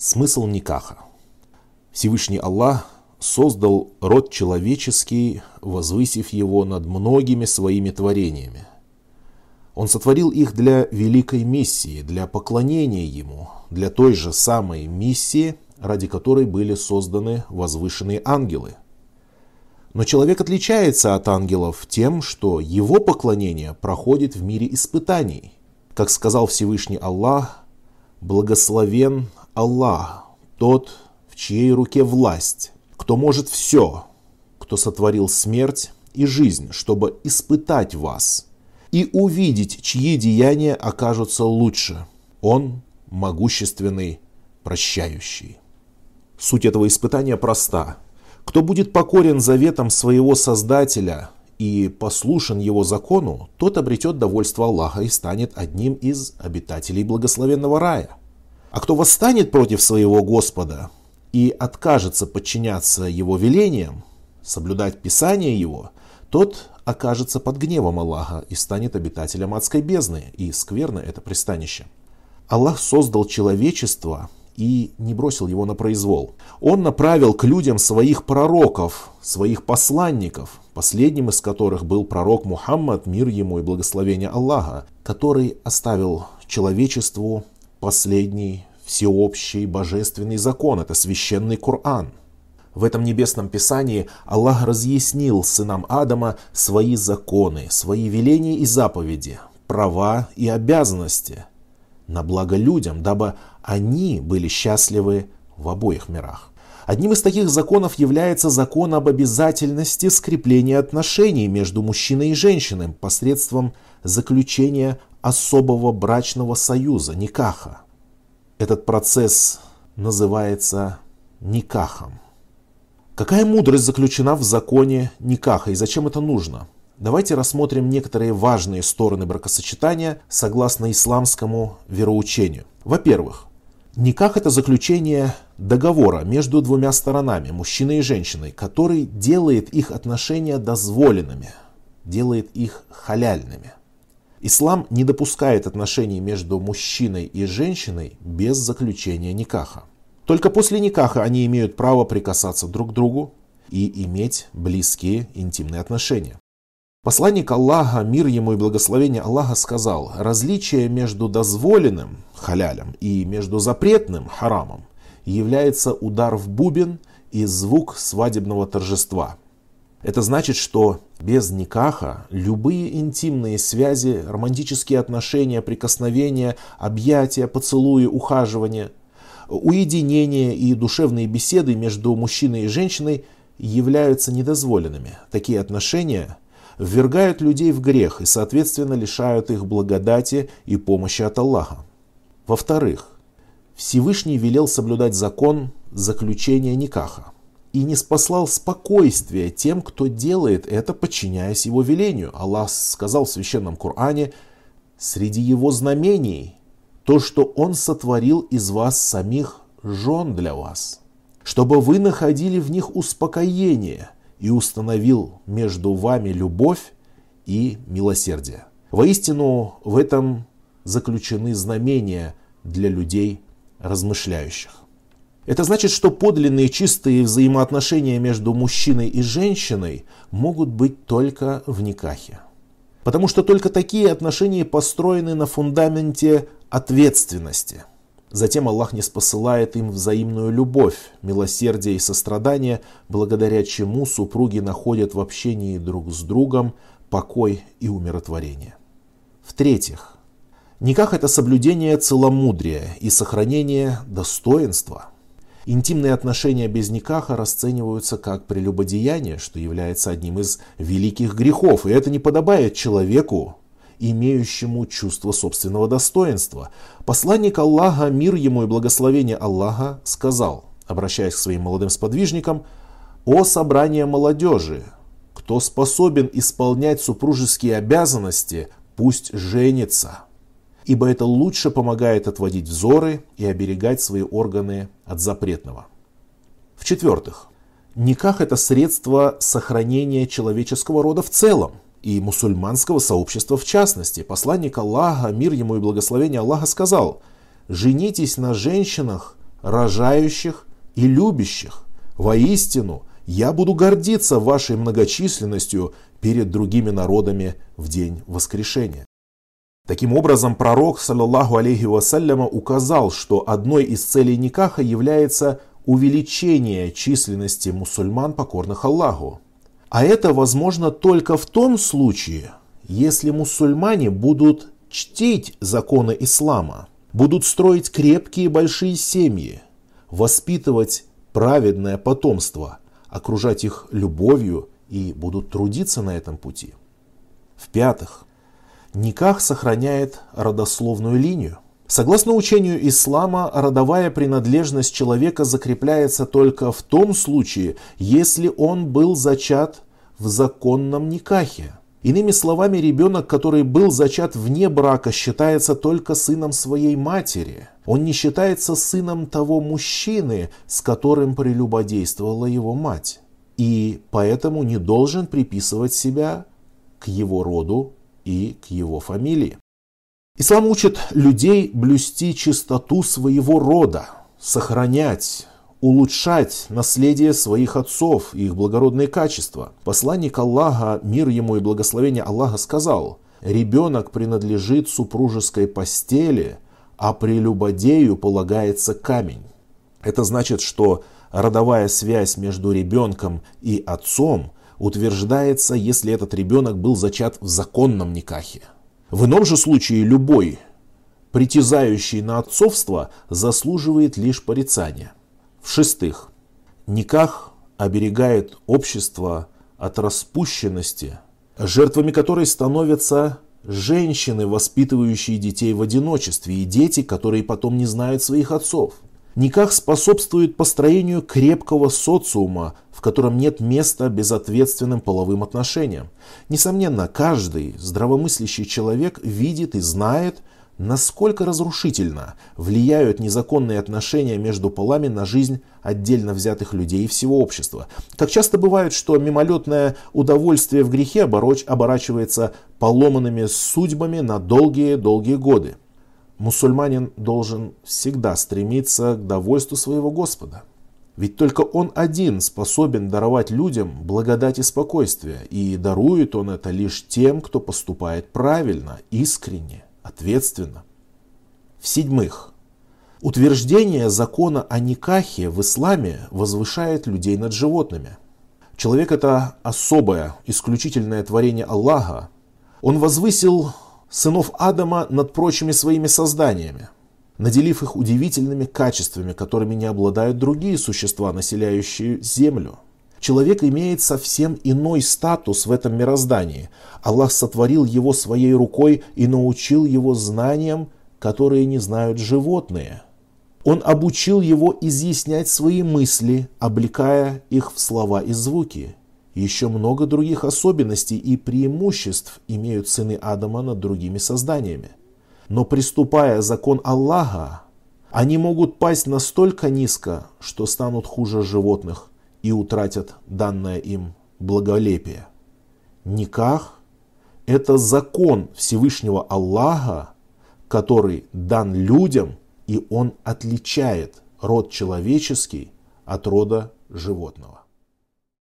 Смысл никаха. Всевышний Аллах создал род человеческий, возвысив его над многими своими творениями. Он сотворил их для великой миссии, для поклонения Ему, для той же самой миссии, ради которой были созданы возвышенные ангелы. Но человек отличается от ангелов тем, что его поклонение проходит в мире испытаний. Как сказал Всевышний Аллах, благословен Аллах, тот, в чьей руке власть, кто может все, кто сотворил смерть и жизнь, чтобы испытать вас и увидеть, чьи деяния окажутся лучше. Он могущественный, прощающий. Суть этого испытания проста. Кто будет покорен заветам своего Создателя и послушен его закону, тот обретет довольство Аллаха и станет одним из обитателей благословенного рая. А кто восстанет против своего Господа и откажется подчиняться его велениям, соблюдать Писание его, тот окажется под гневом Аллаха и станет обитателем адской бездны, и скверно это пристанище. Аллах создал человечество и не бросил его на произвол. Он направил к людям своих пророков, своих посланников, последним из которых был пророк Мухаммад, мир ему и благословение Аллаха, который оставил человечеству последний всеобщий божественный закон, это священный Коран. В этом небесном писании Аллах разъяснил сынам Адама свои законы, свои веления и заповеди, права и обязанности – на благо людям, дабы они были счастливы в обоих мирах. Одним из таких законов является закон об обязательности скрепления отношений между мужчиной и женщиной посредством заключения особого брачного союза, никаха. Этот процесс называется никахом. Какая мудрость заключена в законе никаха и зачем это нужно? Давайте рассмотрим некоторые важные стороны бракосочетания согласно исламскому вероучению. Во-первых, никах это заключение договора между двумя сторонами, мужчиной и женщиной, который делает их отношения дозволенными, делает их халяльными. Ислам не допускает отношений между мужчиной и женщиной без заключения никаха. Только после никаха они имеют право прикасаться друг к другу и иметь близкие интимные отношения. Посланник Аллаха, мир ему и благословение Аллаха, сказал, различие между дозволенным халялем и между запретным харамом является удар в бубен и звук свадебного торжества. Это значит, что без никаха любые интимные связи, романтические отношения, прикосновения, объятия, поцелуи, ухаживания, уединение и душевные беседы между мужчиной и женщиной являются недозволенными. Такие отношения – ввергают людей в грех и, соответственно, лишают их благодати и помощи от Аллаха. Во-вторых, Всевышний велел соблюдать закон заключения Никаха и не спаслал спокойствие тем, кто делает это, подчиняясь его велению. Аллах сказал в священном Коране, среди его знамений то, что он сотворил из вас самих жен для вас, чтобы вы находили в них успокоение – и установил между вами любовь и милосердие. Воистину в этом заключены знамения для людей размышляющих. Это значит, что подлинные чистые взаимоотношения между мужчиной и женщиной могут быть только в никахе. Потому что только такие отношения построены на фундаменте ответственности – Затем Аллах не спосылает им взаимную любовь, милосердие и сострадание, благодаря чему супруги находят в общении друг с другом покой и умиротворение. В-третьих, никак это соблюдение целомудрия и сохранение достоинства. Интимные отношения без никаха расцениваются как прелюбодеяние, что является одним из великих грехов, и это не подобает человеку, имеющему чувство собственного достоинства. Посланник Аллаха, мир ему и благословение Аллаха, сказал, обращаясь к своим молодым сподвижникам, «О собрание молодежи! Кто способен исполнять супружеские обязанности, пусть женится, ибо это лучше помогает отводить взоры и оберегать свои органы от запретного». В-четвертых, никах это средство сохранения человеческого рода в целом – и мусульманского сообщества в частности. Посланник Аллаха, мир ему и благословение Аллаха сказал, «Женитесь на женщинах рожающих и любящих. Воистину, я буду гордиться вашей многочисленностью перед другими народами в день воскрешения. Таким образом, пророк, саллаллаху алейхи вассаляма, указал, что одной из целей Никаха является увеличение численности мусульман, покорных Аллаху. А это возможно только в том случае, если мусульмане будут чтить законы ислама, будут строить крепкие большие семьи, воспитывать праведное потомство, окружать их любовью и будут трудиться на этом пути. В-пятых, Никах сохраняет родословную линию. Согласно учению ислама, родовая принадлежность человека закрепляется только в том случае, если он был зачат в законном никахе. Иными словами, ребенок, который был зачат вне брака, считается только сыном своей матери. Он не считается сыном того мужчины, с которым прелюбодействовала его мать. И поэтому не должен приписывать себя к его роду и к его фамилии. Ислам учит людей блюсти чистоту своего рода, сохранять, улучшать наследие своих отцов и их благородные качества. Посланник Аллаха, мир ему и благословение Аллаха, сказал, «Ребенок принадлежит супружеской постели, а прелюбодею полагается камень». Это значит, что родовая связь между ребенком и отцом утверждается, если этот ребенок был зачат в законном никахе. В ином же случае любой, притязающий на отцовство, заслуживает лишь порицания. В-шестых, никах оберегает общество от распущенности, жертвами которой становятся женщины, воспитывающие детей в одиночестве, и дети, которые потом не знают своих отцов – Никах способствует построению крепкого социума, в котором нет места безответственным половым отношениям. Несомненно, каждый здравомыслящий человек видит и знает, насколько разрушительно влияют незаконные отношения между полами на жизнь отдельно взятых людей и всего общества. Как часто бывает, что мимолетное удовольствие в грехе оборачивается поломанными судьбами на долгие-долгие годы мусульманин должен всегда стремиться к довольству своего Господа. Ведь только Он один способен даровать людям благодать и спокойствие, и дарует Он это лишь тем, кто поступает правильно, искренне, ответственно. В-седьмых, утверждение закона о никахе в исламе возвышает людей над животными. Человек – это особое, исключительное творение Аллаха. Он возвысил сынов Адама над прочими своими созданиями, наделив их удивительными качествами, которыми не обладают другие существа, населяющие Землю. Человек имеет совсем иной статус в этом мироздании. Аллах сотворил его своей рукой и научил его знаниям, которые не знают животные. Он обучил его изъяснять свои мысли, облекая их в слова и звуки. Еще много других особенностей и преимуществ имеют сыны Адама над другими созданиями. Но приступая закон Аллаха, они могут пасть настолько низко, что станут хуже животных и утратят данное им благолепие. Никах – это закон Всевышнего Аллаха, который дан людям, и он отличает род человеческий от рода животного.